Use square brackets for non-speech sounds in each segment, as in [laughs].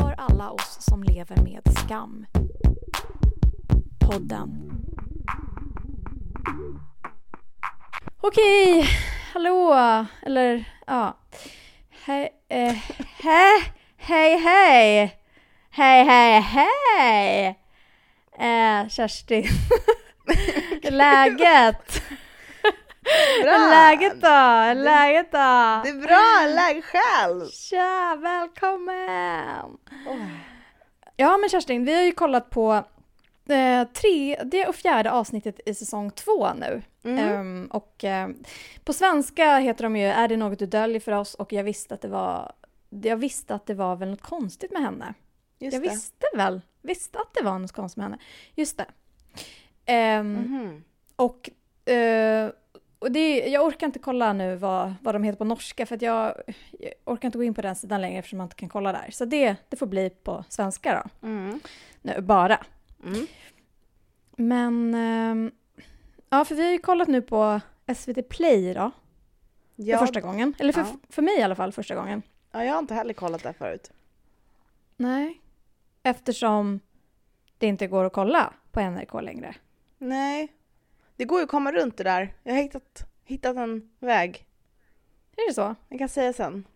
för alla oss som lever med skam. Podden. Okej, hallå, eller ja. Hej, eh, hej, hej, hej, hej, hej, hej. Eh, Kerstin. [laughs] Läget? Bra! Läget då? Läget då? Det är bra, läge själv! Tja, välkommen! Ja men Kerstin, vi har ju kollat på eh, tredje och fjärde avsnittet i säsong två nu. Mm. Ehm, och eh, på svenska heter de ju Är det något du döljer för oss? Och jag visste att det var jag visste att det var väl något konstigt med henne. Just jag det. visste väl, visste att det var något konstigt med henne. Just det. Ehm, Mhm. och eh, och det, jag orkar inte kolla nu vad, vad de heter på norska för att jag, jag orkar inte gå in på den sidan längre eftersom man inte kan kolla där. Så det, det får bli på svenska då, Mm. nu, bara. Mm. Men, ehm, ja för vi har ju kollat nu på SVT Play då, Ja, för första gången. Eller för, ja. för mig i alla fall första gången. ja, jag har inte heller kollat det förut. Nej. Eftersom det inte går att kolla på NRK längre. Nej. Det går ju att komma runt det där. Jag har hittat, hittat en väg. Är det så? Jag kan säga sen.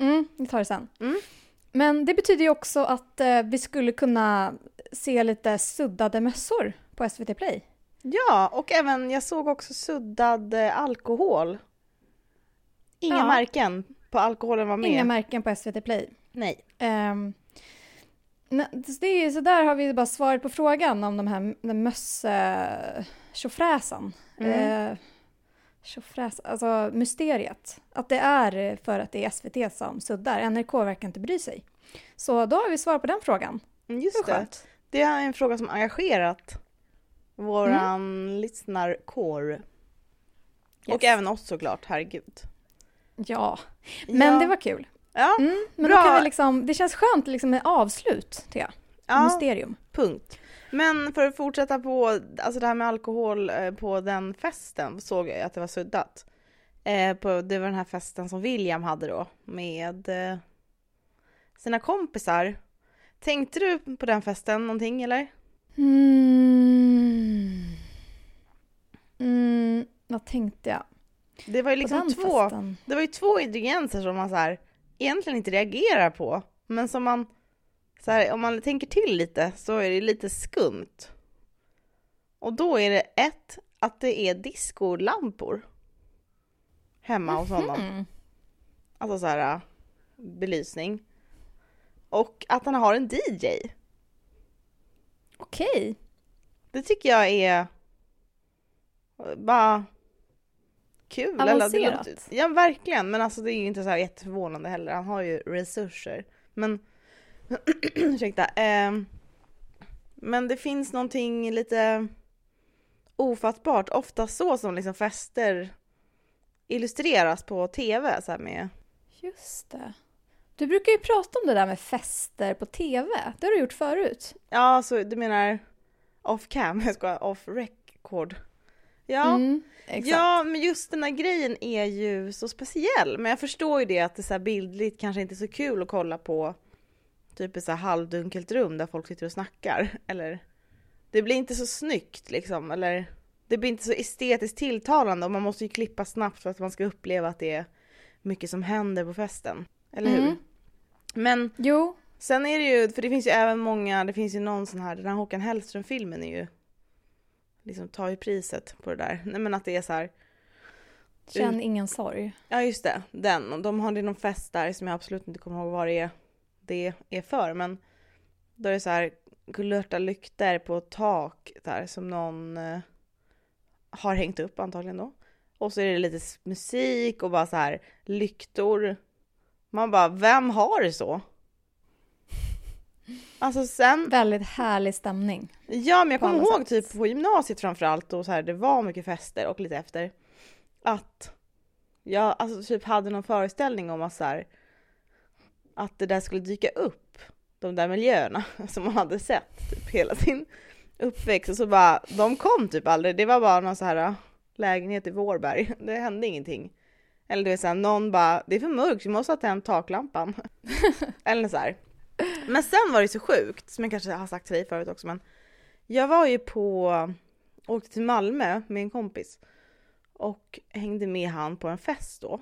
Mm, vi tar det sen. Mm. Men det betyder ju också att eh, vi skulle kunna se lite suddade mössor på SVT Play. Ja, och även jag såg också suddad eh, alkohol. Inga Ja. märken på alkoholen var med. Inga märken på SVT Play. Nej. Um, det är, så där har vi bara svaret på frågan om de här den mösse tjofräsen. Mm. Eh, tjofräs, alltså mysteriet. Att det är för att det är SVT som suddar. NRK verkar inte bry sig. Så då har vi svar på den frågan. Mm, Just det. skönt. Det är en fråga som engagerat våran lyssnarkår. Yes. Och även oss såklart, herregud. Ja, men ja. det var kul. Ja, Mm, men Bra. då kan vi liksom, det känns skönt liksom med avslut, tycker jag. ja Mysterium. punkt. Men för att fortsätta på alltså det här med alkohol eh, på den festen såg jag att det var suddat. Eh, på, det var den här festen som William hade då med eh, sina kompisar. Tänkte du på den festen någonting eller? Mm. Mm, vad tänkte jag? Det var ju liksom två, festen? det var ju två ingredienser som man så här, egentligen inte reagerar på. Men som man, så här, om man tänker till lite så är det lite skumt. Och då är det ett, att det är discolampor. Hemma hos honom. Mm. Alltså så här belysning. Och att han har en DJ. Okej. Det tycker jag är bara kul. eller Avancerat. låter- Ja verkligen, men alltså det är ju inte så här jätteförvånande heller. Han har ju resurser. Men [clears throat] ursäkta. ehm, men det finns någonting lite ofattbart, ofta så som liksom fester illustreras på tv så här med Just det. Du brukar ju prata om det där med fester på TV. Det har du gjort förut. Ja, så du menar off cam, [laughs] jag ska off record. Ja, Mm, exakt. ja, men just den här grejen är ju så speciell. Men jag förstår ju det att det så bildligt kanske inte är så kul att kolla på typ ett så här halvdunkelt rum där folk sitter och snackar. Eller det blir inte så snyggt liksom, eller det blir inte så estetiskt tilltalande och man måste ju klippa snabbt för att man ska uppleva att det är mycket som händer på festen. Eller hur? Mm. Men Jo, Sen är det ju, för det finns ju även många, det finns ju någon sån här, den här Håkan Hellström-filmen är ju liksom tar ju priset på det där. Nej men att det är så här, känn ingen sorg. ja just det, den. Och de hade någon fest där som jag absolut inte kommer ihåg vad det är, det är för. Men då är det så här kulörta lykter på tak där som någon eh, har hängt upp antagligen då. Och så är det lite musik och bara så här lyktor. Man bara, vem har det så? Alltså sen, Väldigt härlig stämning. Ja, men jag kommer ihåg sätt. typ på gymnasiet framförallt och så här, det var mycket fester och lite efter. Att jag alltså typ hade någon föreställning om att så här, att det där skulle dyka upp, de där miljöerna [laughs] som man hade sett typ hela sin uppväxt och så bara, de kom typ aldrig. Det var bara någon så här lägenhet i Vårberg. [laughs] Det hände ingenting. Eller du vet såhär, någon bara, det är för mörkt, vi måste ha tänt taklampan. [laughs] Eller så här. Men sen var det så sjukt, som jag kanske har sagt till dig förut också, men jag var ju på, åkte till Malmö med en kompis och hängde med han på en fest då.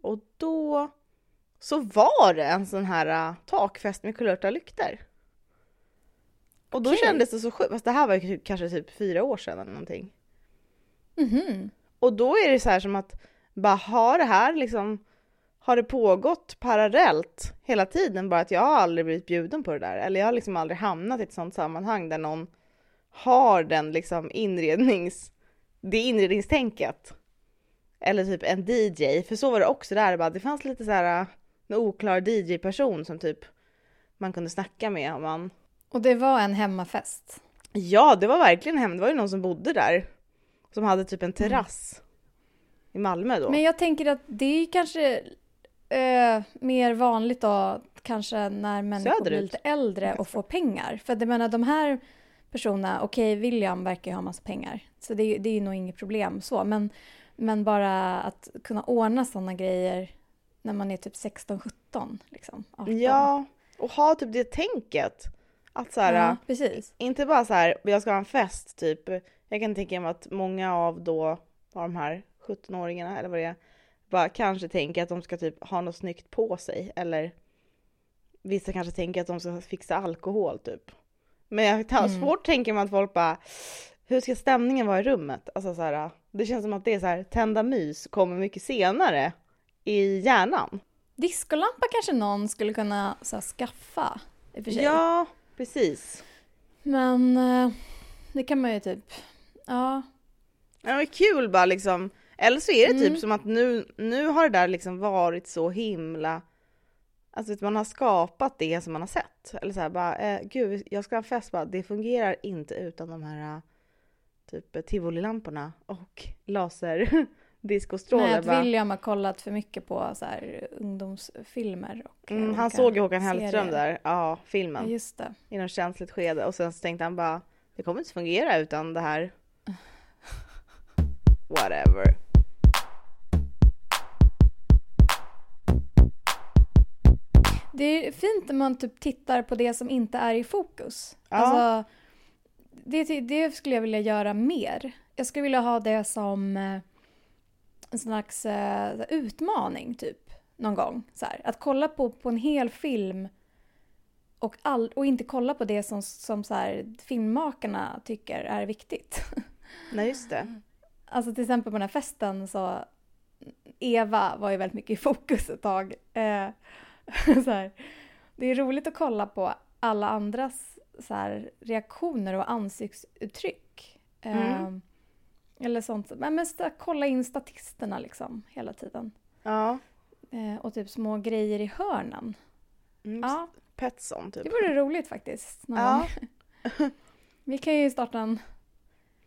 Och då så var det en sån här uh, takfest med kulörta lykter. Och då Okej. kändes det så sjukt, fast det här var ju kanske typ fyra år sedan eller någonting. Mhm. Och då är det så här som att bara har det här liksom har det pågått parallellt hela tiden bara att jag har aldrig blivit bjuden på det där eller jag har liksom aldrig hamnat i ett sånt sammanhang där någon har den liksom inrednings det inredningstänket. Eller typ en DJ, för så var det också där bara det fanns lite så här en oklar DJ-person som typ man kunde snacka med om man Och det var en hemmafest. Ja, det var verkligen hem. Det var ju någon som bodde där. Som hade typ en terrass. I Malmö då. Men jag tänker att det är kanske eh, mer vanligt då, kanske när människor blir Söderut. lite äldre och får pengar. För jag menar de här personerna, okej William verkar ju ha massa pengar, så det, är- det är ju nog inget problem så, men, men bara att kunna ordna sådana grejer när man är typ 16-17 liksom. 18. Ja, och ha typ det tänket. Att så här, ja, inte bara så här, jag ska ha en fest typ. Jag kan tänka mig att många av då, av de här 17-åringarna eller vad det är, bara kanske tänker att de ska typ ha något snyggt på sig. Eller vissa kanske tänker att de ska fixa alkohol typ. Men jag har Mm. svårt tänka mig att folk bara, hur ska stämningen vara i rummet? Alltså så här, det känns som att det är så här, tända mys kommer mycket senare i hjärnan. Discolampa kanske någon skulle kunna så här, skaffa i och för sig. Ja, precis. Men eh, det kan man ju typ, ja. Ja, men kul bara liksom. Eller så är det Mm. typ som att nu, nu har det där liksom varit så himla... Alltså man har skapat det som man har sett. Eller så här bara, eh, gud jag ska ha en fest bara, det fungerar inte utan de här typ eh, tivolilamporna och [laughs] Nej, laserdiscostrålar. att bara. William har kollat för mycket på så här, ungdomsfilmer. Och, eh, Mm, han såg ju Håkan Hellström där, ja Ja, filmen, just det. i något känsligt skede och sen så tänkte han bara, det kommer inte fungera utan det här. [laughs] Whatever. Det är fint när man typ tittar på det som inte är i fokus. Ja. Alltså, det, det skulle jag vilja göra mer. Jag skulle vilja ha det som eh, en slags eh, utmaning, typ. Någon gång. Så här. Att kolla på, på en hel film och, all, och inte kolla på det som, som så här, filmmakarna tycker är viktigt. [laughs] Nej just det. Alltså till exempel på den här festen så Eva var ju väldigt mycket i fokus ett tag. Eh, [laughs] så här. Det är roligt att kolla på alla andras så här, reaktioner och ansiktsuttryck. Mm. Eller sånt. Men mest att kolla in statisterna liksom hela tiden. Ja. Eh, och typ små grejer i hörnen. Mm, Ja, Petson typ. det vore roligt faktiskt. Någon Ja. [laughs] Vi kan ju starta en,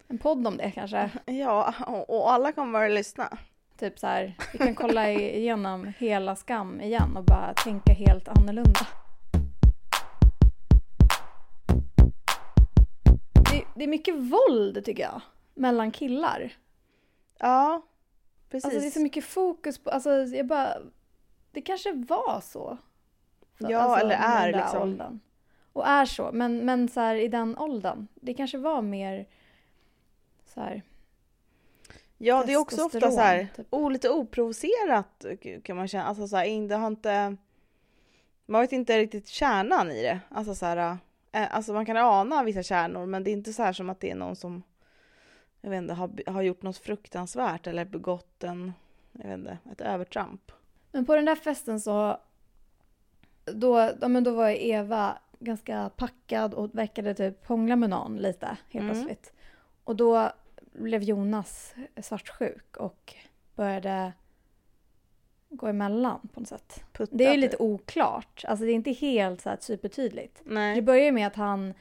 en podd om det kanske. Ja, och, alla kommer bara lyssna. Typ så här, vi kan kolla igenom hela Skam igen och bara tänka helt annorlunda. Det, det är mycket våld tycker jag, mellan killar. Ja, precis. Alltså det är så mycket fokus på, alltså jag bara, det kanske var så. För- Ja, alltså, eller är liksom. Åldern. Och är så, men, men så här i den åldern, det kanske var mer så här, ja, det är också ofta så här, typ. oh, lite oprovocerat kan man känna. Alltså så här, in- det har inte... Man vet inte riktigt kärnan i det. Alltså så här, eh, alltså man kan ana vissa kärnor men det är inte så här som att det är någon som jag vet inte, har, har gjort något fruktansvärt eller begått en, jag vet inte, ett övertramp. Men på den där festen så då, ja, men då var Eva ganska packad och verkade typ hångla med någon lite helt Mm. plötsligt. Och då blev Jonas svartsjuk och började gå emellan på något sätt. Putta, Det är ju typ. lite oklart, alltså det är inte helt så här supertydligt. Det Nej. börjar ju med att han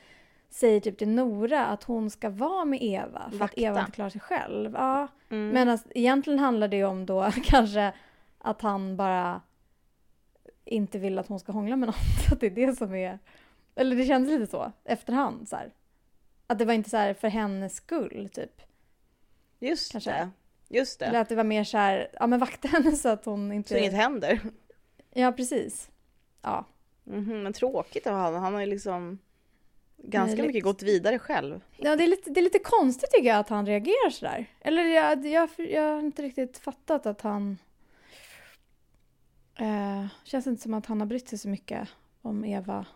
säger typ till Nora att hon ska vara med Eva för Vakta. att Eva inte klarar sig själv. Ja. Mm. Men alltså, egentligen handlar det ju om då [laughs] kanske att han bara inte vill att hon ska hångla med någon. [laughs] Så att det är det som är... Eller det kändes lite så efterhand. Så här. Att det var inte så här för hennes skull, typ. Just kanske. det. Just det. Eller att det var mer så här, ja men vakta henne [laughs] så att hon inte... Så inget händer. Ja, precis. Ja. Mhm, men tråkigt av honom. Han har ju liksom ganska Nej, mycket lite- gått vidare själv. Ja, det är, lite, det är lite konstigt tycker jag att han reagerar sådär. Eller jag, jag, jag har inte riktigt fattat att han... Eh, känns inte som att han har brytt sig så mycket om Eva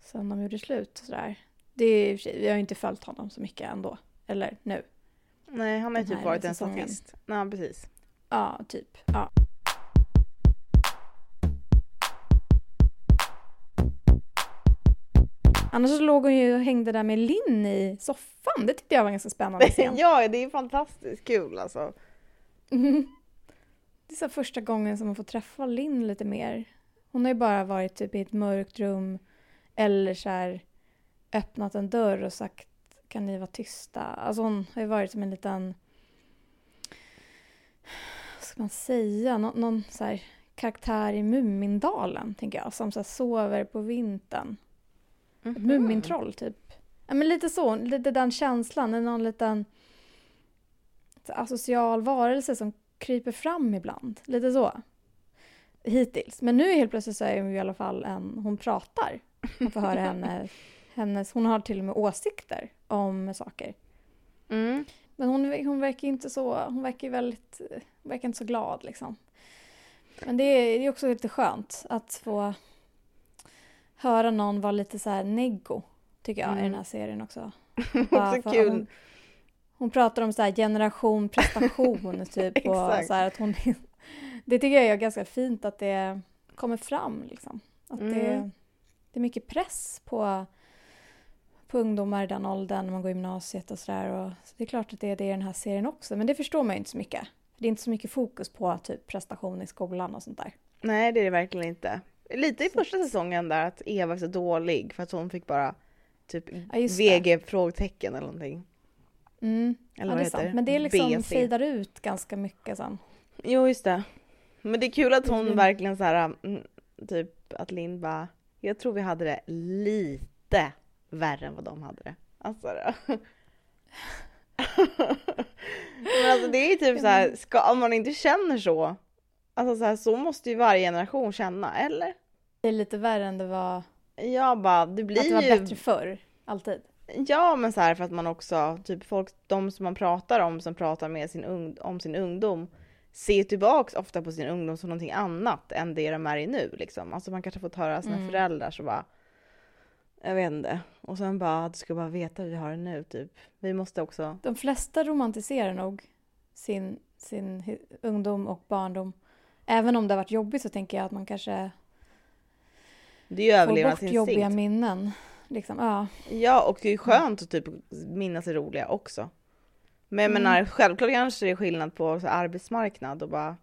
sen de gjorde slut och sådär. Det är, vi har ju inte följt honom så mycket ändå. Eller nu. Nej, han har ju typ varit en statist. Nej, precis. Ja, typ. Ja. Annars så låg hon ju och hängde där med Linn i soffan. Det tyckte jag var ganska spännande [laughs] scen. ja, det är fantastiskt kul alltså. [laughs] Det är så första gången som man får träffa Linn lite mer. Hon har ju bara varit typ i ett mörkt rum eller så här öppnat en dörr och sagt kan ni vara tysta? Alltså hon har ju varit som en liten vad ska man säga? Nå- någon så här karaktär i Mumindalen, tänker jag, som så sover på vintern. Ett Mhm. Mumintroll, typ. Ja, men lite så, lite den känslan, någon liten asocial varelse som kryper fram ibland. Lite så. Hittills. Men nu helt plötsligt så är hon i alla fall en, hon pratar. Man får höra henne, [laughs] hennes, hon har till och med åsikter om saker. Mm. Men hon, hon verkar inte så, hon verkar väldigt, hon verkar inte så glad liksom. Men det är, det är också lite skönt att få höra någon vara lite så här neggo, tycker jag, i Mm. den här serien [laughs] också. För kul. Hon, hon pratar om så här generation prestation [laughs] typ. och så här att hon, det tycker jag är ganska fint att det kommer fram. Liksom. Att det, Mm. det är mycket press på, på ungdomar i den åldern när man går i gymnasiet och sådär. Och så det är klart att det är det i den här serien också. Men det förstår man ju inte så mycket. Det är inte så mycket fokus på typ prestation i skolan och sånt där. Nej, det är det verkligen inte. Lite i första säsongen där att Eva är så dålig för att hon fick bara typ Ja, just det. VG frågetecken eller någonting. Mm. Eller ja, det är sant. Men det är liksom fejdar ut ganska mycket sen. Jo, just det. Men det är kul att hon Mm. verkligen så här, mm, typ att Linn bara, jag tror vi hade det lite värre än vad de hade det. Alltså då. [laughs] Men alltså det är ju typ så här, ska, om man inte känner så, alltså så här, så måste ju varje generation känna, eller? Det är lite värre än det var, Jag bara, det blir att det var ju... bättre förr. Alltid. Ja, men så här för att man också, typ folk, de som man pratar om som pratar med sin ung, om sin ungdom ser tillbaks ofta på sin ungdom som någonting annat än det de är i nu liksom. Alltså man kanske fått höra sina Mm. föräldrar så bara, jag vet inte. Och sen bara, du ska bara veta hur vi har det nu typ. Vi måste också, De flesta romantiserar nog sin, sin ungdom och barndom. Även om det har varit jobbigt så tänker jag att man kanske det är ju får bort jobbiga minnen. Liksom, ja. Ja, och det är skönt att typ minnas det roliga också. Men jag Mm. menar, självklart kanske det är skillnad på arbetsmarknad och bara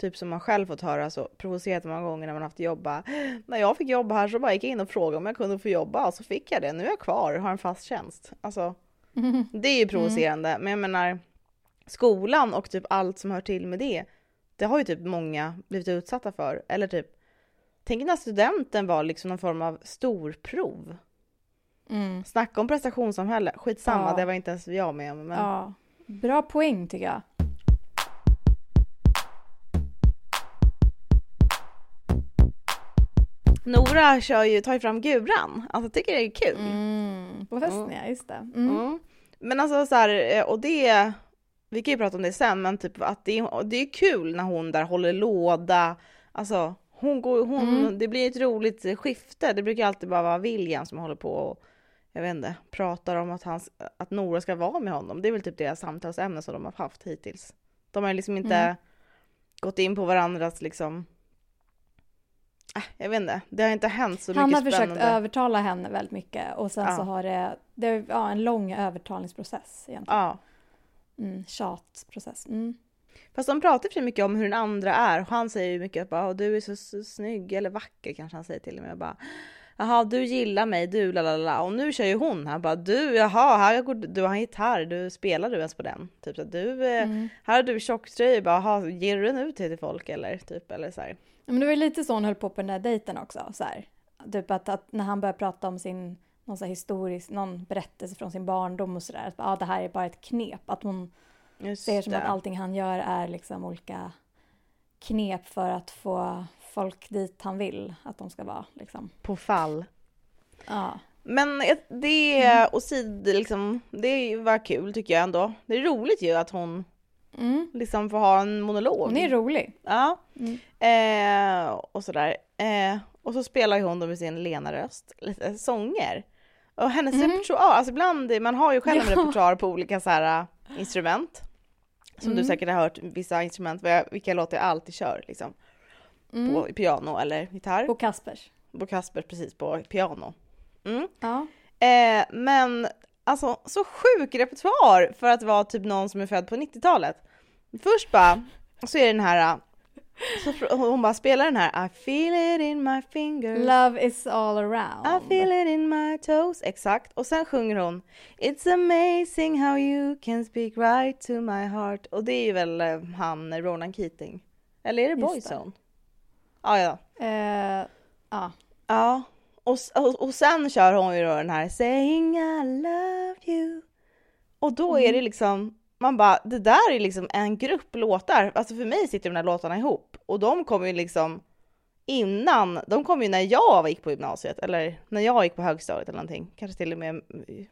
Typ som man själv fått höra så provocerat många gånger när man haft jobb bara, När jag fick jobba här så bara gick jag in och frågade om jag kunde få jobba och så fick jag det. Nu är jag kvar och har en fast tjänst. Alltså [laughs] det är ju provocerande. Men jag menar skolan och typ allt som hör till med det. Det har ju typ många blivit utsatta för. Eller typ Tänk när studenten var liksom någon form av storprov. Mm. Snacka om prestationssamhälle. Skitsamma, Ja. det var inte ens jag med om. Men... ja. Bra poäng tycker jag. Nora kör ju, tar ju fram guran. Alltså jag tycker det är kul. Mm. På festen Mm. ja, just det. Mm. Mm. Men alltså så här, eh, och det, vi kan ju prata om det sen, men typ att det, det är kul när hon där håller låda. Alltså hon går, hon, Mm. det blir ett roligt skifte. Det brukar alltid bara vara William som håller på och jag vet inte, pratar om att, hans, att Nora ska vara med honom. Det är väl typ deras samtalsämne som de har haft hittills. De har liksom inte Mm. gått in på varandras liksom jag vet inte, det har inte hänt så Han har mycket försökt spännande. övertala henne väldigt mycket och sen Ja. så har det, det är ja, en lång övertalningsprocess egentligen. Ja. Mm, tjatprocess. Mm. Fast de pratar för mycket om hur den andra är. Och han säger ju mycket att bara, "Åh, du är så, så snygg eller vacker kanske han säger till och med. Och bara, Jaha, du gillar mig, du la la la. Och nu kör ju hon här bara, du jaha, här går, du har en gitarr, du spelar du ens på den? Typ så du, eh, Mm. här har du tjocktröja, bara, jaha, ger du den ut till folk eller? Typ eller så här. Men det var ju lite så hon höll på på den där dejten också. Så här. Typ att, att när han började prata om sin någon så historisk, någon berättelse från sin barndom och sådär. Att ah, det här är bara ett knep. Att hon Just ser som det. att allting han gör är liksom olika knep för att få, folk dit han vill att de ska vara. Liksom. På fall. Ja. Men det och sid, liksom, det var kul tycker jag ändå. Det är roligt ju att hon Mm. liksom får ha en monolog. Hon är rolig. Ja. Mm. Eh, och sådär. Eh, och så spelar ju hon då med sin lena röst lite sånger. Och hennes Mhm. repertoar, alltså ibland, man har ju själv en Ja. repertoar på olika så här, äh, instrument. Som du Mm. säkert har hört, vissa instrument, vilka låtar jag alltid kör liksom. Mm. På piano eller gitarr. Och Kaspers. På Kasper precis på piano. Mm. Ja. Eh, men alltså så sjuk repertoar för att vara typ någon som är född på 90-talet. Först bara, så är det den här, äh, så hon bara spelar den här I feel it in my fingers. Love is all around. I feel it in my toes. Exakt. Och sen sjunger hon It's amazing how you can speak right to my heart. Och det är ju väl eh, han Ronan Keating. Eller är det Boyzone? Ja, ja. Eh, ja. Ja. Och, och, och sen kör hon ju då den här Saying I love you. Och då är det liksom, man bara, det där är liksom en grupp låtar. Alltså för mig sitter de där låtarna ihop. Och de kom ju liksom innan, de kom ju när jag gick på gymnasiet. Eller när jag gick på högstadiet eller någonting. Kanske till och med,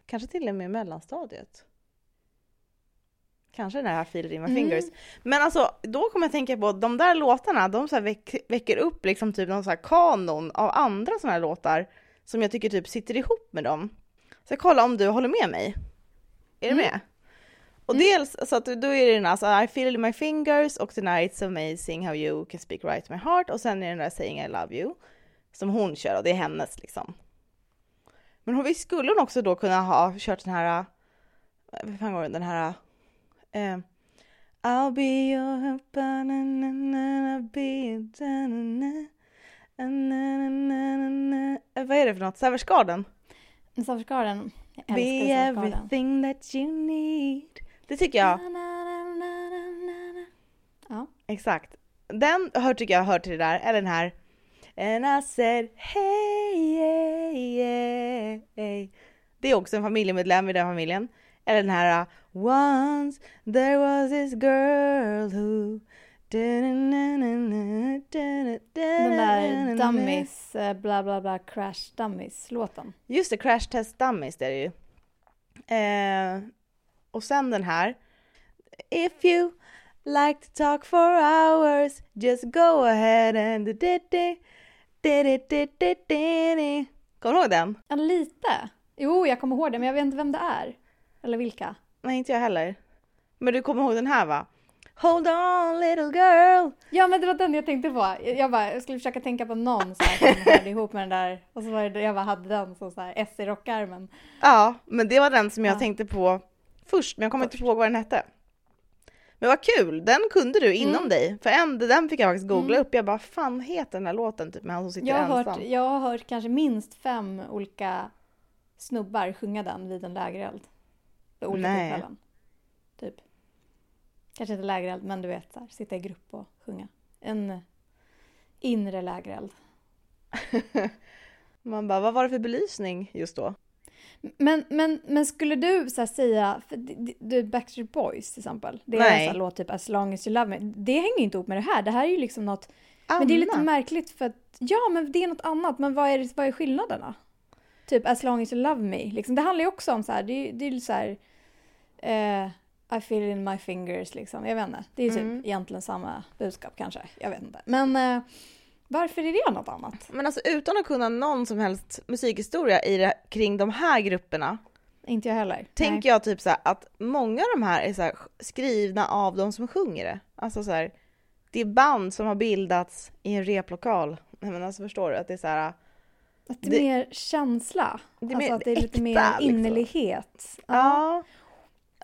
kanske till och med mellanstadiet. Kanske den här Feel it in my Mm. fingers. Men alltså, då kommer jag tänka på de där låtarna, de så här väck, väcker upp liksom typ någon så här kanon av andra sådana här låtar som jag tycker typ sitter ihop med dem. Så jag kollar om du håller med mig. Är du Mm. med? Och dels så att då är det den alltså I feel it in my fingers och här It's amazing how you can speak right to my heart och sen är det den där Saying I love you som hon kör och det är hennes liksom. Men hon, visst skulle hon också då kunna ha kört den här, vad fan går den, den här eh, I'll be your helper, I'll be your da, na, na, na, na, na, na, na. Eh, Vad är det för något? Savage Garden? Savage Garden. Jag Be everything that you need. Det tycker jag. Ja. Exakt. Den hör, tycker jag hör till det där, eller den här And I said hey, yeah, yeah, hey. Det är också en familjemedlem i den familjen. Eller den här Once there was this girl who Den där Dummies, bla bla bla, Crash Dummies-låten. Just det, Crash Test Dummies det är det ju. Eh, och sen den här. If you like to talk for hours just go ahead and do it. Kommer du ihåg den? Ja, lite. Jo, jag kommer ihåg det, men jag vet inte vem det är. Eller vilka. Nej, inte jag heller. Men du kommer ihåg den här va? Hold on little girl. Ja, men det var den jag tänkte på. Jag, bara, jag skulle försöka tänka på någon så här, som hörde ihop med den där. Och så var det, jag bara hade den som så här S i rockärmen. Ja, men det var den som jag Ja. tänkte på först, men jag kommer inte ihåg vad den hette. Men vad kul, den kunde du inom Mm. dig. För en, den fick jag faktiskt googla Mm. upp. Jag bara, fan heter den här låten typ med han som sitter Jag har, ensam? hört, jag har hört kanske minst fem olika snubbar sjunga den vid en lägereld. Olika Nej. tillfällen. Typ. Kanske inte lägereld, men du vet, så här, sitta i grupp och sjunga. En inre lägereld. [laughs] Man bara, vad var det för belysning just då? Men, men, men skulle du så säga, för Backstreet Boys till exempel, det är Nej. en låt typ As long as you love me. Det hänger ju inte ihop med det här, det här är ju liksom något, men det är lite Anna. märkligt för att, ja men det är något annat, men vad är, vad är skillnaderna? Typ As long as you love me, liksom, det handlar ju också om så här, det det är så här, eh, I feel in my fingers liksom, jag vet inte. Det är ju typ Mm. egentligen samma budskap kanske, jag vet inte. Men eh, varför är det något annat? Men alltså utan att kunna någon som helst musikhistoria i det, kring de här grupperna, Inte jag heller. tänker jag typ så här att många av de här är så här skrivna av de som sjunger det. Alltså så här, det är band som har bildats i en replokal. Nej men alltså förstår du? Att det är så här, Att det är mer känsla. Det är alltså mer att det är lite äkta, mer liksom. innerlighet. ja.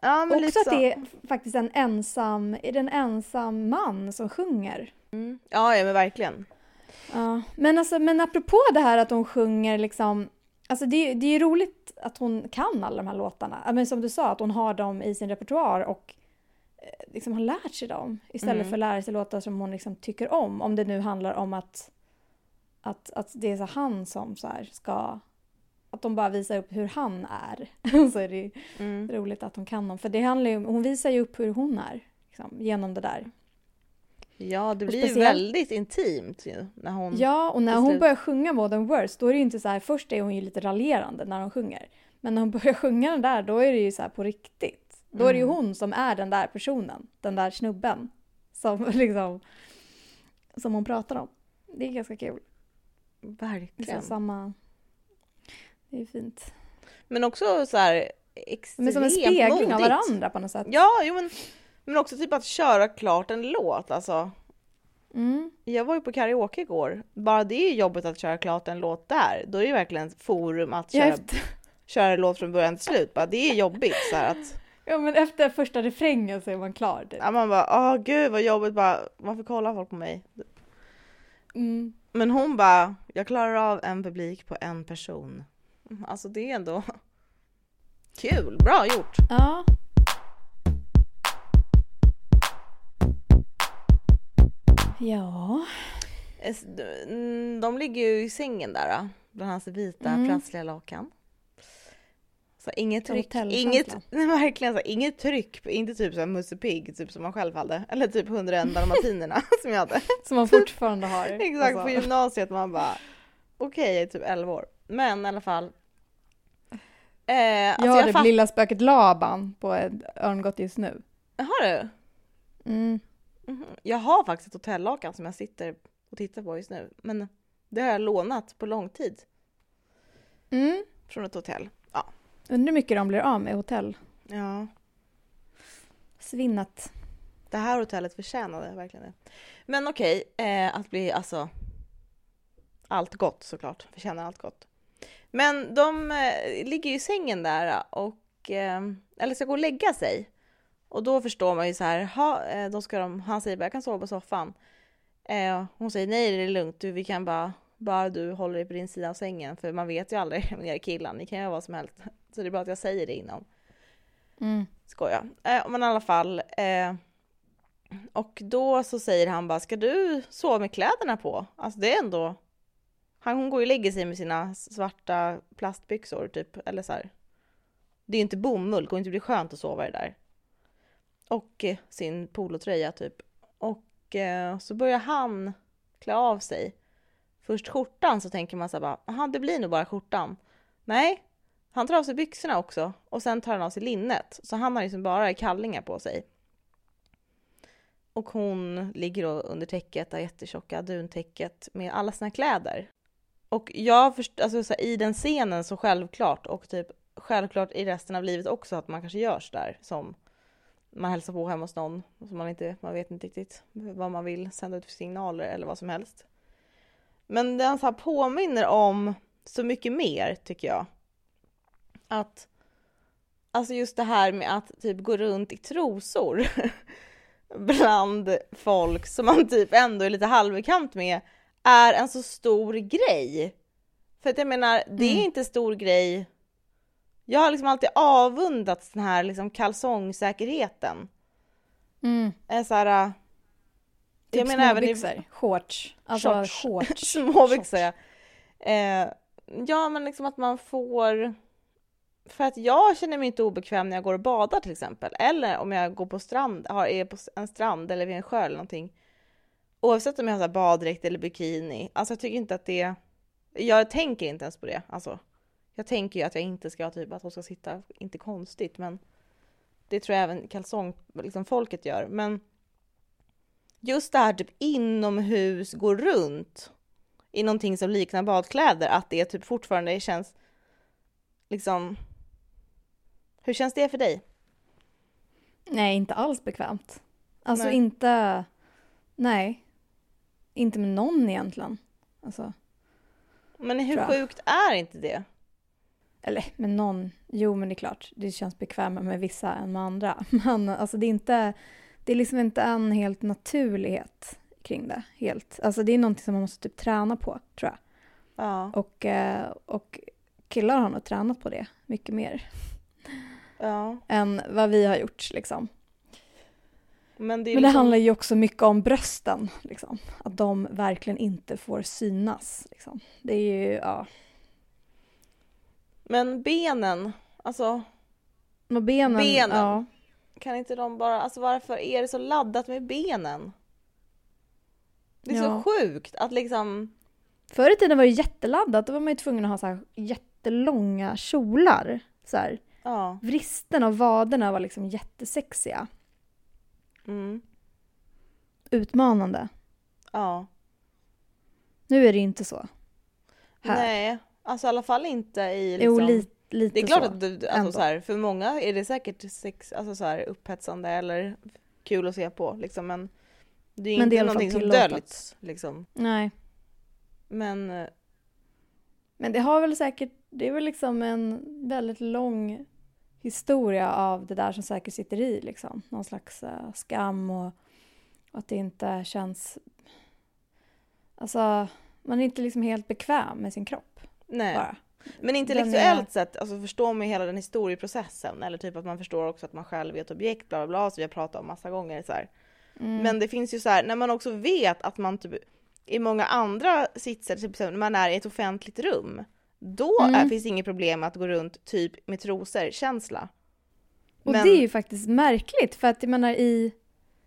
Ja men Också lite att det är faktiskt en ensam, är det en ensam man som sjunger? Ja, ja men verkligen. Ja. Men, alltså, men apropå det här att hon sjunger liksom, alltså det, det är ju roligt att hon kan alla de här låtarna. Ja, Men som du sa, att hon har dem i sin repertoar och eh, liksom har lärt sig dem. Istället Mm. för att lära sig låtar som hon liksom tycker om. Om det nu handlar om att, att, att det är så han som så ska... Att de bara visar upp hur han är. [laughs] så är det Mm. roligt att hon kan dem. För det handlar ju, hon visar ju upp hur hon är liksom, genom det där. Ja, det blir ju väldigt intimt ju när hon... Ja, och när hon börjar sjunga Modern Words då är det ju inte så här, först är hon ju lite raljerande när hon sjunger. Men när hon [laughs] börjar sjunga den där då är det ju så här på riktigt. Då är det ju Mm. hon som är den där personen, den där snubben. Som [laughs] liksom, som hon pratar om. Det är ganska kul. Verkligen. samma... Det är fint. Men också så här extremt är som en spegling av modigt. varandra på något sätt. Ja, jo, men, men också typ att köra klart en låt alltså. Mm. Jag var ju på karaoke igår. Bara det är jobbet att köra klart en låt där. Då är det verkligen ett forum att köra, efter, köra en låt från början till slut. Bara, det är jobbigt så att [laughs] ja, men efter första refrängen så är man klar. Typ. ja, man bara åh gud vad jobbigt bara varför kollar folk på mig? Mm. Men hon bara jag klarar av en publik på en person. Alltså det är ändå [laughs] kul, bra gjort. Ja. Ja. De ligger ju i sängen där då, bland hans vita Mm. prassliga lakan. Så inget tryck, inget, [laughs] nej, verkligen så, inget tryck, inte typ såhär Musse Pigg, typ som man själv hade, eller typ 101 dalmatinerna [laughs] som jag hade. Som man fortfarande har. [laughs] Exakt, på Alltså. gymnasiet man bara, okej jag är typ 11 år. Men i alla fall. Eh, alltså jag har jag det fatt- lilla spöket Laban på ett örngott just nu. Har du? Mm. Mhm. Jag har faktiskt ett hotellakan som jag sitter och tittar på just nu. Men det har jag lånat på lång tid Mm. från ett hotell. Undrar hur mycket de blir av med i hotell. Ja, Svinnet. det här hotellet förtjänade verkligen det. Men okej, eh, att bli alltså allt gott såklart, förtjänar allt gott. Men de eh, ligger ju i sängen där och eh, eller ska gå och lägga sig. Och då förstår man ju så här, ha, eh, då ska de, han säger bara jag kan sova på soffan. Eh, hon säger nej det är lugnt, du, vi kan bara, bara du håller dig på din sida av sängen för man vet ju aldrig [laughs] med killar, ni kan göra vad som helst. Så det är bra att jag säger det innan. Mm. Skoja. Eh, men i alla fall. Eh, och då så säger han bara, ska du sova med kläderna på? Alltså det är ändå... Han, hon går ju och lägger sig med sina svarta plastbyxor typ, eller så här. Det är ju inte bomull, det kommer inte bli skönt att sova i det där. Och eh, sin polotröja typ. Och eh, så börjar han klä av sig. Först skjortan så tänker man så här bara, aha det blir nog bara skjortan. Nej, han tar av sig byxorna också och sen tar han av sig linnet. Så han har liksom bara kallingar på sig. Och hon ligger då under täcket, det jättetjocka duntäcket med alla sina kläder. Och jag förstår, alltså så här, i den scenen så självklart och typ självklart i resten av livet också att man kanske gör där som man hälsar på hemma hos någon så man inte, man vet inte riktigt vad man vill sända ut för signaler eller vad som helst. Men den så här påminner om så mycket mer tycker jag att alltså just det här med att typ gå runt i trosor [laughs] bland folk som man typ ändå är lite halvbekant med är en så stor grej. För att jag menar, det är Mm. inte stor grej. Jag har liksom alltid avundats den här liksom kalsongsäkerheten. Mm. Är så här, äh, Typ jag menar även i. Shorts. Alltså Shorts. shorts. [laughs] småbyxor. ja. Eh, ja, men liksom att man får... För att jag känner mig inte obekväm när jag går och badar till exempel. Eller om jag går på strand, har, är på en strand eller vid en sjö eller någonting. Oavsett om jag har så baddräkt eller bikini. Alltså jag tycker inte att det... Jag tänker inte ens på det. Alltså, jag tänker ju att jag inte ska typ att de ska sitta, inte konstigt men det tror jag även kalsongfolket liksom folket gör. Men just det här typ inomhus, gå runt i någonting som liknar badkläder, att det typ fortfarande känns liksom... Hur känns det för dig? Nej, inte alls bekvämt. Alltså Nej. inte... Nej. Inte med någon egentligen. Alltså, Men hur sjukt är inte det? eller med någon. Jo, men det är klart. Det känns bekvämare med vissa än med andra. [laughs] Men alltså det är inte... Det är liksom inte en helt naturlighet kring det. Helt. Alltså det är någonting som man måste typ träna på, tror jag. Ja, Och, eh, och killar har nog tränat på det mycket mer ja. än vad vi har gjort. Liksom. Men det, Men det liksom... handlar ju också mycket om brösten. Liksom. Att de verkligen inte får synas. Liksom. Det är ju, ja. Men benen, alltså Och benen. Benen. Ja. kan inte de bara, alltså varför är det så laddat med benen? Det är Ja. så sjukt att liksom, Förr i tiden var det jätteladdat. Då var man ju tvungen att ha så här jättelånga kjolar. Så här. Ja. Vristen och vaderna var liksom jättesexiga. Mm, Utmanande. ja. Nu är det inte så. Här. Nej, alltså i alla fall inte i liksom... Jo, li, lite Det är klart så. att du, alltså, så här, för många är det säkert sex, alltså, så här, upphetsande eller kul att se på. Liksom, men det är Men det inte är alla fall någonting som döljs. Liksom. Nej. Men eh, Men det har väl säkert, det är väl liksom en väldigt lång historia av det där som säkert sitter i liksom. Någon slags eh, skam och, att det inte känns... Alltså, man är inte liksom helt bekväm med sin kropp nej. bara. Men intellektuellt är- sett, alltså förstår man hela den historieprocessen. Eller typ att man förstår också att man själv är ett objekt, bla bla bla, som vi har pratat om massa gånger. Så. Mm. Men det finns ju så här, när man också vet att man typ i många andra sitser, typ när man är i ett offentligt rum, då Mm. är, finns det inget problem att gå runt typ med trosor, känsla. Och Men- det är ju faktiskt märkligt för att jag menar i...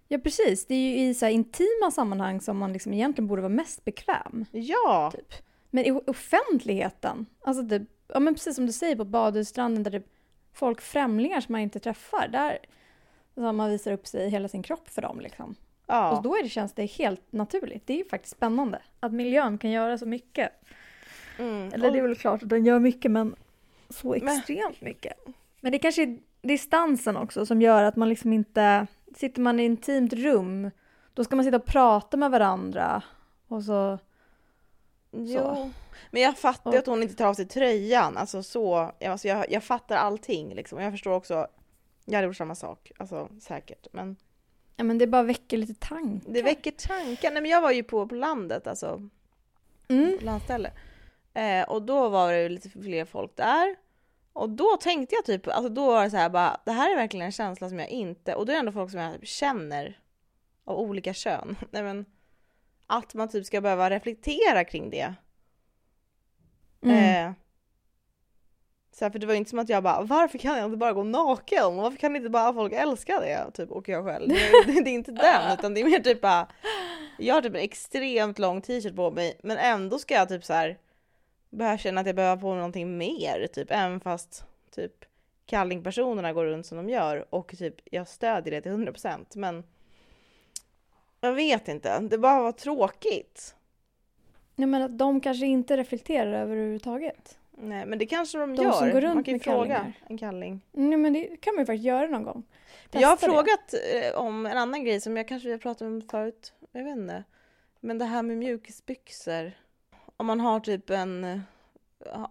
Ja precis, det är ju i så här intima sammanhang som man liksom egentligen borde vara mest bekväm. Ja, Typ. Men i offentligheten, alltså det, ja men precis som du säger på badhusstranden där det folk, främlingar som man inte träffar, där så man visar upp sig hela sin kropp för dem liksom. ja. Och då är det, känns det helt naturligt. Det är ju faktiskt spännande att miljön kan göra så mycket. Mm. Eller det är Och- väl klart att den gör mycket men så Men- extremt mycket. Men det kanske är distansen också som gör att man liksom inte, sitter man i ett intimt rum, då ska man sitta och prata med varandra och så, Jo, men jag fattar ju att hon inte tar av sig tröjan. Alltså så, jag- alltså jag, jag fattar allting liksom. Jag förstår också, jag hade gjort samma sak, alltså säkert. Men ja men det bara väcker lite tankar. det väcker tankar. Nej men jag var ju på, på landet, alltså Mm. på landställe. Eh, och då var det lite fler folk där. Och då tänkte jag typ, alltså då var det så här bara, det här är verkligen en känsla som jag inte, och då är det ändå folk som jag känner av olika kön. [laughs] Nej men, att man typ ska behöva reflektera kring det. Mm. Eh, så här, för det var ju inte som att jag bara, varför kan jag inte bara gå naken? Varför kan inte bara folk älska det? Typ, och jag själv. Det, det, [laughs] det är inte den, utan det är mer typ bara, jag har typ en extremt lång t-shirt på mig, men ändå ska jag typ så här behöva känna att jag behöver på mig någonting mer, typ, även fast typ kallingpersonerna går runt som de gör och typ jag stödjer det till 100% men jag vet inte, det bara var tråkigt. Jag menar att de kanske inte reflekterar över överhuvudtaget. Nej men det kanske de, De gör. som går runt Man kan ju fråga kallingar. en kalling. Nej men det kan man ju faktiskt göra någon gång. jag har Testa det. frågat eh, om en annan grej som jag kanske har pratat om förut. Jag vet inte. Men det här med mjukisbyxor. Om man har typ en...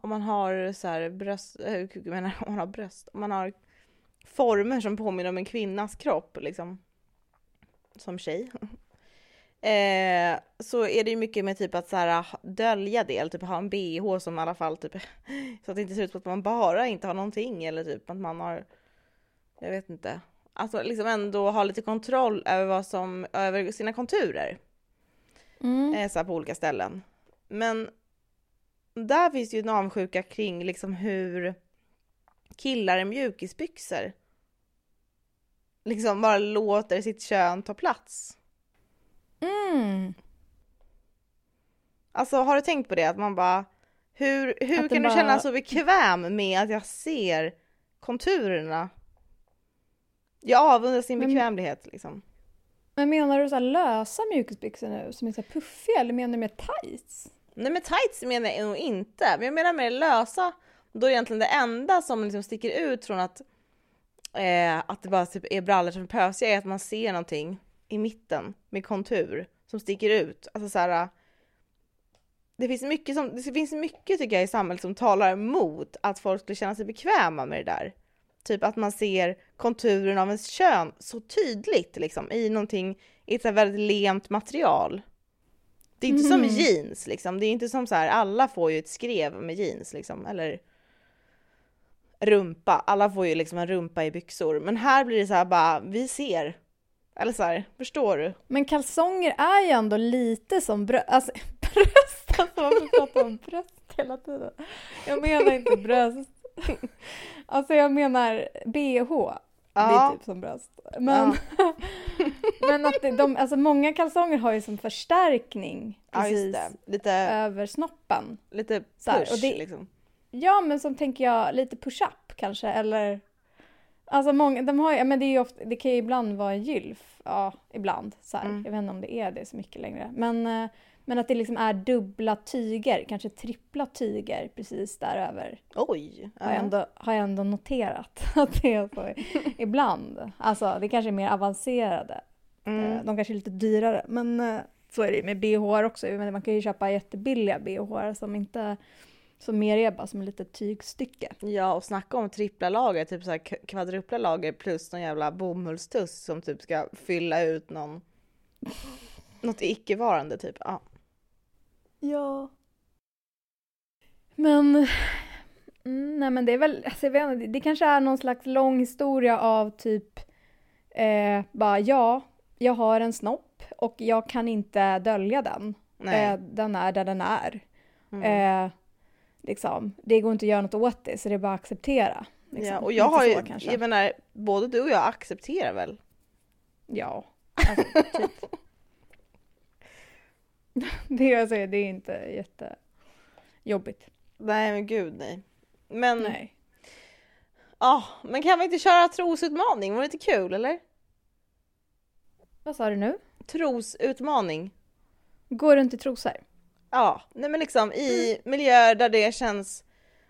Om man har så här bröst... eh, Jag menar [laughs] om man har bröst. Om man har former som påminner om en kvinnas kropp liksom. Som tjej. [laughs] Eh, så är det ju mycket med typ att så här, dölja det, typ ha en bh som i alla fall typ [laughs] så att det inte ser ut som att man bara inte har någonting eller typ att man har jag vet inte. Alltså liksom ändå ha lite kontroll över vad som, över sina konturer. Mm. Eh, så här på olika ställen. Men där finns det ju en avundsjuka kring liksom hur killar i mjukisbyxor liksom bara låter sitt kön ta plats. Mm. Alltså har du tänkt på det? Att man bara, hur, hur kan det du känna bara- så bekväm med att jag ser konturerna? Jag avundas din Men- bekvämlighet liksom. Men menar du så lösa mjukisbyxor nu som är så här puffiga eller menar du mer tights? Nej men tights menar jag nog inte, men jag menar mer lösa. Då är egentligen det enda som liksom sticker ut från att, eh, att det bara typ är brallor som är pösiga är att man ser någonting i mitten med kontur som sticker ut. Alltså så här, eh, det finns mycket som, det finns mycket tycker jag i samhället som talar emot att folk skulle känna sig bekväma med det där. Typ att man ser konturen av ens kön så tydligt liksom i någonting, i ett väldigt lent material. Det är inte som Mhm. jeans liksom, det är inte som så här, alla får ju ett skrev med jeans liksom, eller rumpa, alla får ju liksom en rumpa i byxor. Men här blir det så här bara, vi ser. Eller så här, förstår du? Men kalsonger är ju ändå lite som [laughs] bröst. Alltså bröst, alltså varför pratar om bröst hela tiden? Jag menar inte bröst. [laughs] Alltså jag menar bh. Det är Ja, typ som bröst. Men, [laughs] men att det, de, alltså många kalsonger har ju som förstärkning ja precis det. Lite, över snoppen. lite push och det- liksom. Ja, men som tänker jag lite push-up kanske, eller... Alltså många, de har ju, men det är ju ofta, det kan ju ibland vara en gylf, ja, ibland. Så. Mm. Jag vet inte om det är det så mycket längre. Men, eh, men att det liksom är dubbla tyger, kanske trippla tyger precis där över. Oj! Har, jag Ja. ändå, har jag ändå noterat [laughs] att det är så [laughs] ibland. Alltså det kanske är mer avancerade. Eh, Mm. De kanske är lite dyrare, men eh, så är det ju med bh också. Men man kan ju köpa jättebilliga bh som inte som mer är bara som ett litet tygstycke. Ja, och snacka om trippla lager, typ så här kvadrupla lager plus någon jävla bomullstuss som typ ska fylla ut någon något icke-varande typ. Ja. Ja. Men... Mm, nej men det är väl, alltså jag vet inte, det kanske är någon slags lång historia av typ eh, bara ja, jag har en snopp och jag kan inte dölja den. Eh, den är där den är. Mm. Eh, liksom, det går inte att göra något åt det så det är bara att acceptera. Liksom. ja, och jag har ju, kanske. jag menar, både du och jag accepterar väl? Ja, alltså, typ. [laughs] det, är, alltså, det är inte jättejobbigt. Nej men gud nej. Men, Nej. ja, men kan vi inte köra trosutmaning? Var det inte kul eller? Vad sa du nu? Trosutmaning. Gå runt i trosor? Ja, nej men liksom i miljöer där det känns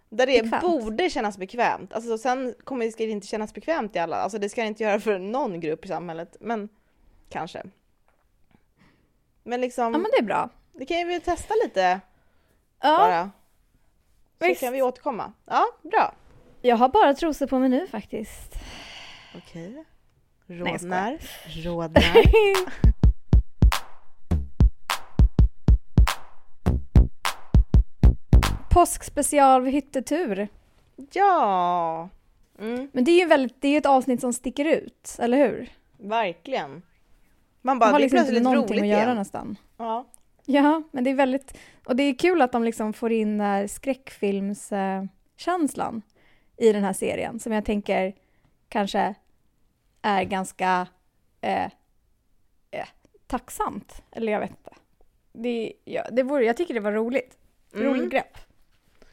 där det Bekvämt. borde kännas bekvämt. Alltså sen kommer ska det inte kännas bekvämt i alla, alltså det ska det inte göra för någon grupp i samhället, men kanske. Men liksom, Ja men det är bra. det kan ju vi testa lite Ja, bara. Så visst. kan vi återkomma. Ja, bra. jag har bara trosor på mig nu faktiskt. Okej. Rodnar. Rodnar. [laughs] Påskspecial vid hyttetur. ja! Mm, Men det är ju väldigt, det är ju ett avsnitt som sticker ut, eller hur? verkligen. Man bara, har det är liksom inte någonting att göra igen. nästan. Ja. Ja, men det är väldigt... Och det är kul att de liksom får in den här skräckfilmskänslan i den här serien, som jag tänker kanske är ganska eh, eh, tacksamt. Eller jag vet inte. Det, ja, det vore, jag tycker det var roligt. Mm. Roligt grepp.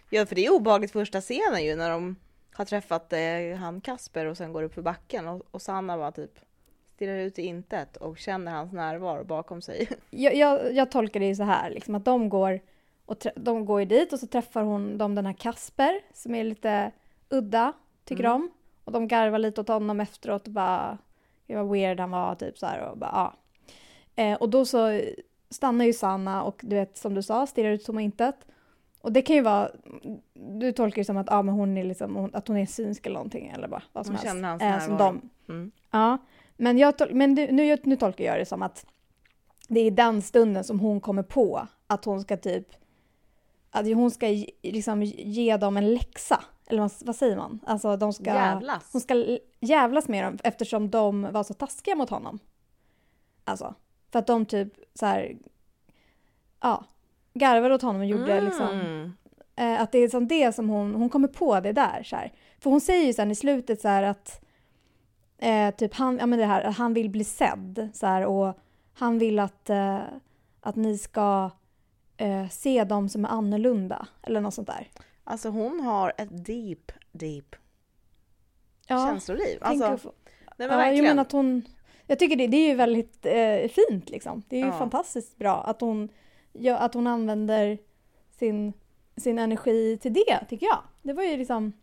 Ja, för det är obehagligt första scenen ju när de har träffat eh, han Kasper och sen går upp för backen och, och Sanna bara typ stirrar ut i intet och känner hans närvaro bakom sig. [laughs] Jag, jag, jag tolkar det ju så här, liksom, att de går, och de går ju dit och så träffar hon de den här Kasper som är lite udda, tycker Mm. de. Och de garvar lite åt honom efteråt och bara, det var weird han var, typ så här och bara, ja. Eh, och då så stannar ju Sanna och du vet, som du sa, stirrar ut som intet. Och det kan ju vara, du tolkar det som att, ja, men hon är liksom, att hon är synsk eller någonting, eller bara vad som Hon helst. känner hans Eh, som de, Mm. Ja, men, jag, tol- men du- nu, nu tolkar jag det som att det är den stunden som hon kommer på att hon ska typ att hon ska liksom ge dem en läxa. Eller vad, vad säger man? Alltså de ska, Jävlas. hon ska jävlas med dem eftersom de var så taskiga mot honom. Alltså, för att de typ så här, ja, garvade åt honom och gjorde liksom Mm. Eh, att det är som det som hon, hon kommer på det där. Så här. För hon säger ju sen i slutet så här att eh, typ han, ja, men det här, han vill bli sedd så här, och han vill att, eh, att ni ska eh, se dem som är annorlunda eller något sånt där. Alltså hon har ett deep, deep Ja, känsloliv. Alltså, få- nej men ja, jag verkligen. menar att hon, jag tycker det, det är ju väldigt eh, fint liksom. Det är ju Ja. fantastiskt bra att hon, ja, att hon använder sin, sin energi till det, tycker jag. Det var ju liksom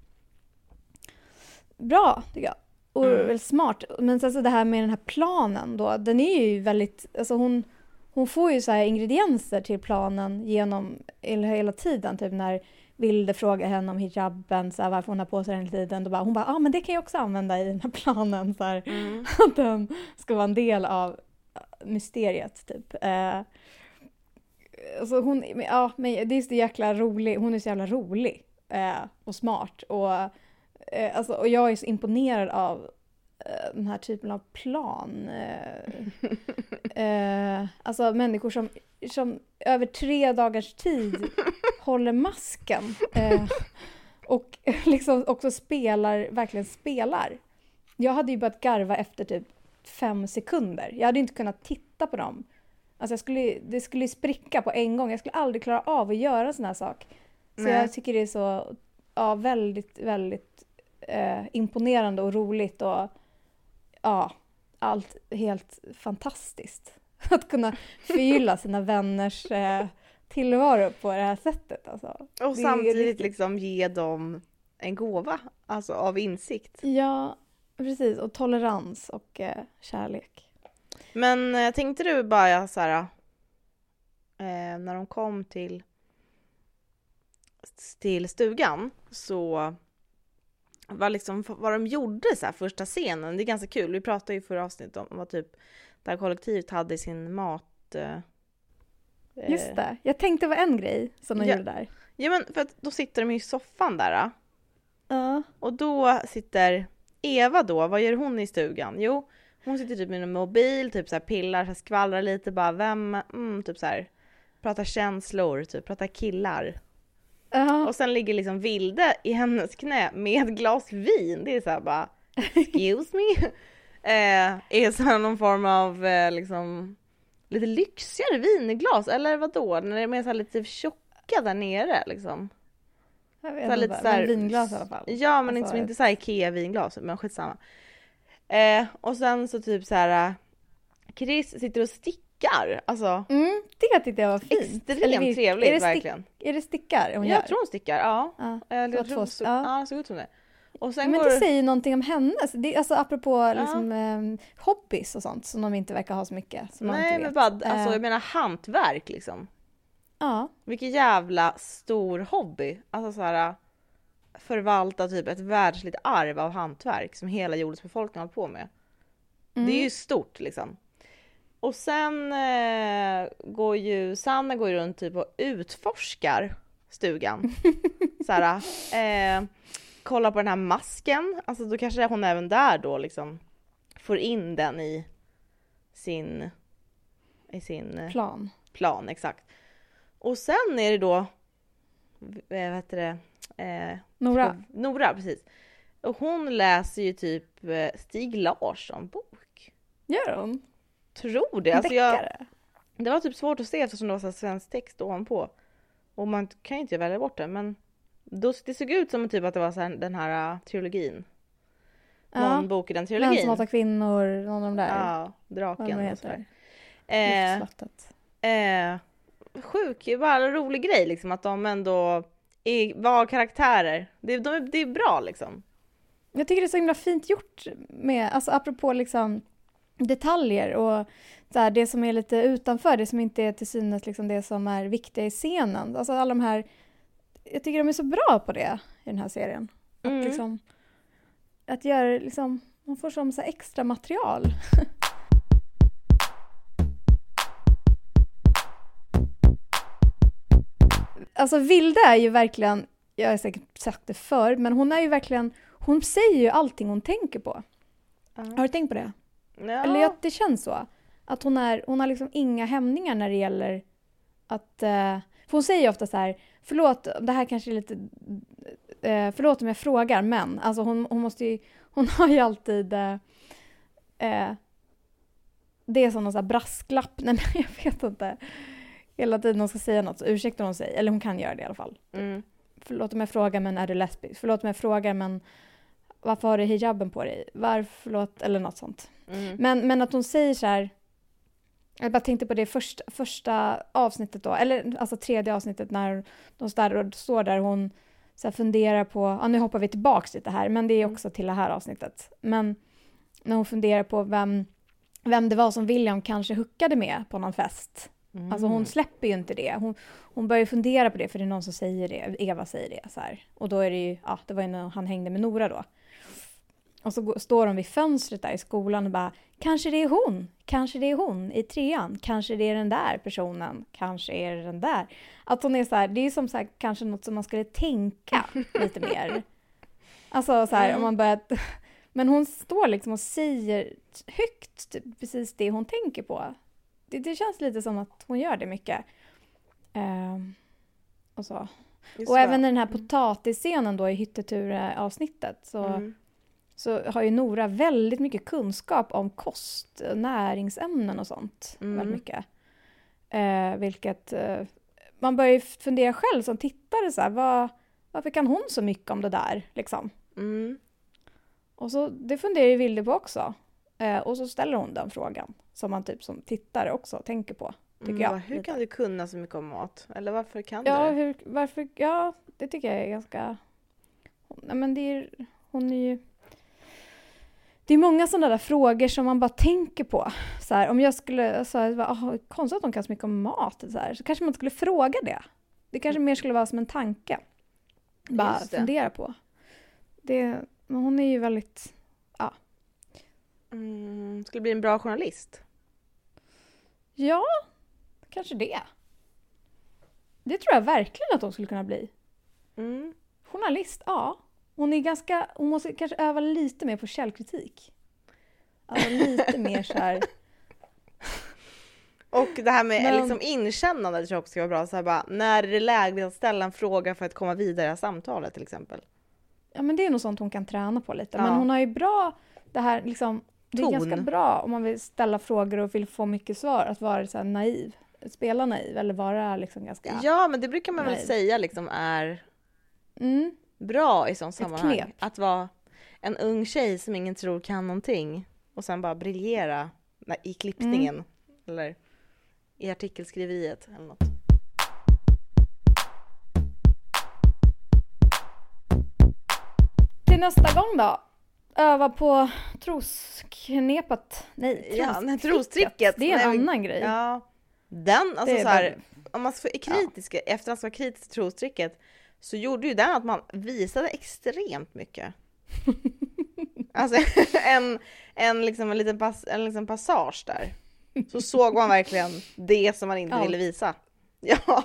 bra, tycker jag. Och Mm. väldigt smart. Men sen så det här med den här planen då, den är ju väldigt, alltså hon, hon får ju så här ingredienser till planen genom hela, tiden. Typ när Vilde frågar henne om hijaben, så här, varför hon har på sig den hela tiden. Då bara, hon bara, ja ah, men det kan jag också använda i den här planen. Så här, Mm. [laughs] att den ska vara en del av mysteriet typ. Eh, alltså hon, ja, men det är så jäkla rolig, hon är så jävla rolig eh, och smart. Och, eh, alltså, och jag är så imponerad av eh, den här typen av plan. Eh, [laughs] eh, alltså människor som, som över tre dagars tid [laughs] håller masken. Eh, och [laughs] liksom också spelar, verkligen spelar. jag hade ju börjat garva efter typ fem sekunder. Jag hade inte kunnat titta på dem. Alltså jag skulle, det skulle spricka på en gång. Jag skulle aldrig klara av att göra en sån här sak. Så Nej. jag tycker det är så ja, väldigt, väldigt eh, imponerande och roligt och ja, allt helt fantastiskt. [laughs] Att kunna förgylla sina vänners eh, tillvaro på det här sättet. Alltså. Och Det är samtidigt riktigt- liksom ge dem en gåva, alltså av insikt. Ja, precis. Och tolerans och eh, kärlek. Men eh, tänkte du bara så här, eh, när de kom till, till stugan så vad, liksom, vad de gjorde så här, första scenen, det är ganska kul. Vi pratade ju i förra avsnittet om vad typ det här kollektivet hade i sin mat... Eh, Just det. Jag tänkte var en grej som de Ja. gjorde där. Ja men för att då sitter de i soffan där. eh, Ja. Och då sitter Eva då, vad gör hon i stugan? Jo, hon sitter typ med en mobil, typ så här pillar, så här skvallrar lite bara, vem, mm, typ så här pratar känslor, typ pratar killar. Ja. Och sen ligger liksom Vilde i hennes knä med ett glas vin. Det är så här bara, excuse me? [laughs] Eh, är så någon form av eh, liksom lite lyxigare vinglas, eller vad då? När det är mer så här lite tjocka där nere liksom. Jag vet inte. lite så här- Men vinglas i alla fall. Ja men Alltså, inte, inte såhär IKEA-vinglas, men skitsamma. Eh, och sen så typ så här. eh, Chris sitter och stickar, alltså Mm, det tyckte jag var fint. extremt trevligt är det verkligen. Är det stickar hon Jag gör? tror hon stickar, ja. Ja. Eller var jag tror såg, ja. ja, såg ut som det. Och sen Men går... det säger ju någonting om hennes, det, alltså apropå liksom, eh, hobbies och sånt som de inte verkar ha så mycket. Som Nej men bara, alltså Eh, jag menar hantverk liksom. Ja, Vilken jävla stor hobby. Alltså så här förvalta typ ett världsligt arv av hantverk som hela jordens befolkning håller på med. mm. Det är ju stort liksom. Och sen eh, går ju Sanna går ju runt typ och utforskar stugan. [laughs] så här, eh, kollar på den här masken. Alltså då kanske hon även där då liksom får in den i sin, i sin eh, plan. plan, exakt. Och sen är det då, eh, vad heter det, eh, Nora, Nora precis. Och hon läser ju typ eh, Stig Larsson bok. gör hon? Tror det. Alltså jag, det var typ svårt att se eftersom det var så svensk text ovanpå. Och man kan ju inte välja bort det men då, det såg ut som typ att det var så här, den här uh, trilogin. Ja. Någon bok i den Män trilogin. som hatar kvinnor, någon av de där. Ja, draken och sådär. Eh, eh, sjuk, bara en rolig grej liksom att de ändå är, var karaktärer. Det, de, är- det är bra liksom. Jag tycker det är så himla fint gjort med, alltså apropå liksom detaljer och så här, det som är lite utanför, det som inte är till synes liksom det som är viktiga i scenen. Alltså alla de här, jag tycker de är så bra på det i den här serien. Att Mm. liksom, att göra liksom, man får som så extra material. [laughs] Alltså Vilde är ju verkligen, jag har säkert sagt det förr, men hon är ju verkligen, hon säger ju allting hon tänker på. Har du tänkt på det? Ja. Eller ja, det känns så. Att hon, är, hon har liksom inga hämningar när det gäller att... Eh, för hon säger ju ofta så här, förlåt, det här kanske är lite... Eh, förlåt om jag frågar, men alltså hon, hon måste ju... Hon har ju alltid... Eh, eh, det är som någon sån här brasklapp, [laughs] nej men jag vet inte. Hela tiden hon ska säga något så ursäktar hon sig, eller hon kan göra det i alla fall. Mm. Förlåt om jag frågar, men är du lesbisk? Förlåt om jag frågar, men varför har du hijaben på dig? Varför, förlåt, eller något sånt. Mm. Men, men att hon säger så här... Jag bara tänkte på det första, första avsnittet då, eller alltså tredje avsnittet när de står står där hon så här funderar på, ja nu hoppar vi tillbaks lite här, men det är också till det här avsnittet. Men när hon funderar på vem, vem det var som William kanske huckade med på någon fest. Mm. Alltså hon släpper ju inte det. Hon, hon börjar ju fundera på det för det är någon som säger det. Eva säger det så här. Och då är det ju, ja det var ju när han hängde med Nora då. Och så står de vid fönstret där i skolan och bara Kanske det är hon, kanske det är hon i trean, kanske det är den där personen, kanske är det den där. Att hon är så här, det är som så här, kanske något som man skulle tänka [laughs] lite mer. Alltså så här, Mm. om man börjar... [laughs] Men hon står liksom och säger högt typ, precis det hon tänker på. Det, det känns lite som att hon gör det mycket. Ehm, och så. Just Och det. även i den här potatisscenen då i hyttetur-avsnittet så, Mm. Så har ju Nora väldigt mycket kunskap om kost, näringsämnen och sånt. Mm. Väldigt mycket. Eh, vilket eh, man börjar ju fundera själv som tittare, så här, vad, varför kan hon så mycket om det där? Liksom? Mm. Och så, det funderar ju Vilde på också. Eh, och så ställer hon den frågan som man typ som tittare också tänker på. Tycker Mm, jag. hur lite. kan du kunna så mycket om mat? Eller varför kan Ja, du hur, varför, ja, det tycker jag är ganska... Nej, men det är, hon är ju... Det är många sådana där frågor som man bara tänker på. Så här, om jag skulle... Bara, "Ah, konstigt att hon kan så mycket om mat. Så, här, så kanske man skulle fråga det. Det kanske mer skulle vara som en tanke. Bara fundera på. Det, men hon är ju väldigt... Mm, skulle bli en bra journalist. Ja, kanske det. Det tror jag verkligen att hon skulle kunna bli. Mm. Journalist, ja. Hon är ganska, hon måste kanske öva lite mer på källkritik. Alltså lite mer så här. [laughs] Och det här med Men- liksom inkännande tror jag också ska vara bra. Så här bara, när är det läge att ställa en fråga för att komma vidare i samtalet till exempel? Ja men det är nog sånt hon kan träna på lite. Ja. Men hon har ju bra, det här liksom, det är Ton. ganska bra om man vill ställa frågor och vill få mycket svar, att vara så naiv. Spela naiv eller vara liksom ganska... Ja, men det brukar man väl Nej. säga liksom är Mm, bra i sånt sammanhang. knep. Att vara en ung tjej som ingen tror kan någonting och sen bara briljera i klippningen Mm. eller i artikelskriveriet eller något. Till nästa gång då. Öva på trosknepet. Nej, Ja, nej, trostricket. trostricket. Det är en Nej, annan grej. Ja, den, alltså är så här, om man ska vara kritisk, efter att vara kritisk till trostricket så gjorde ju den att man visade extremt mycket. [laughs] alltså [laughs] en, en, liksom, en liten pass, en liksom passage där. Så såg man verkligen det som man inte Allt. ville visa. Ja,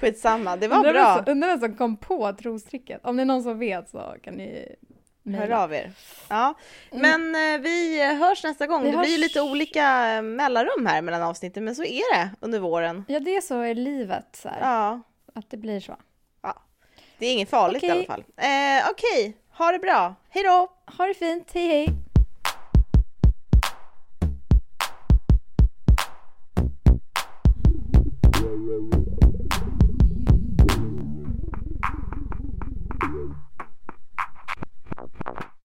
skitsamma. Det var undrar bra. undrar vem som kom på trostricket. Om det är någon som vet så kan ni Hör av er. Ja, men eh, vi hörs nästa gång. Vi det blir hörs. lite olika eh, mellanrum här mellan avsnitten, men så är det under våren. Ja, det är så i livet. Så här, Ja, Att det blir så. Det är inget farligt okay. i alla fall. Eh, Okej, okay. ha det bra. Hej då! Ha det fint, hej hej!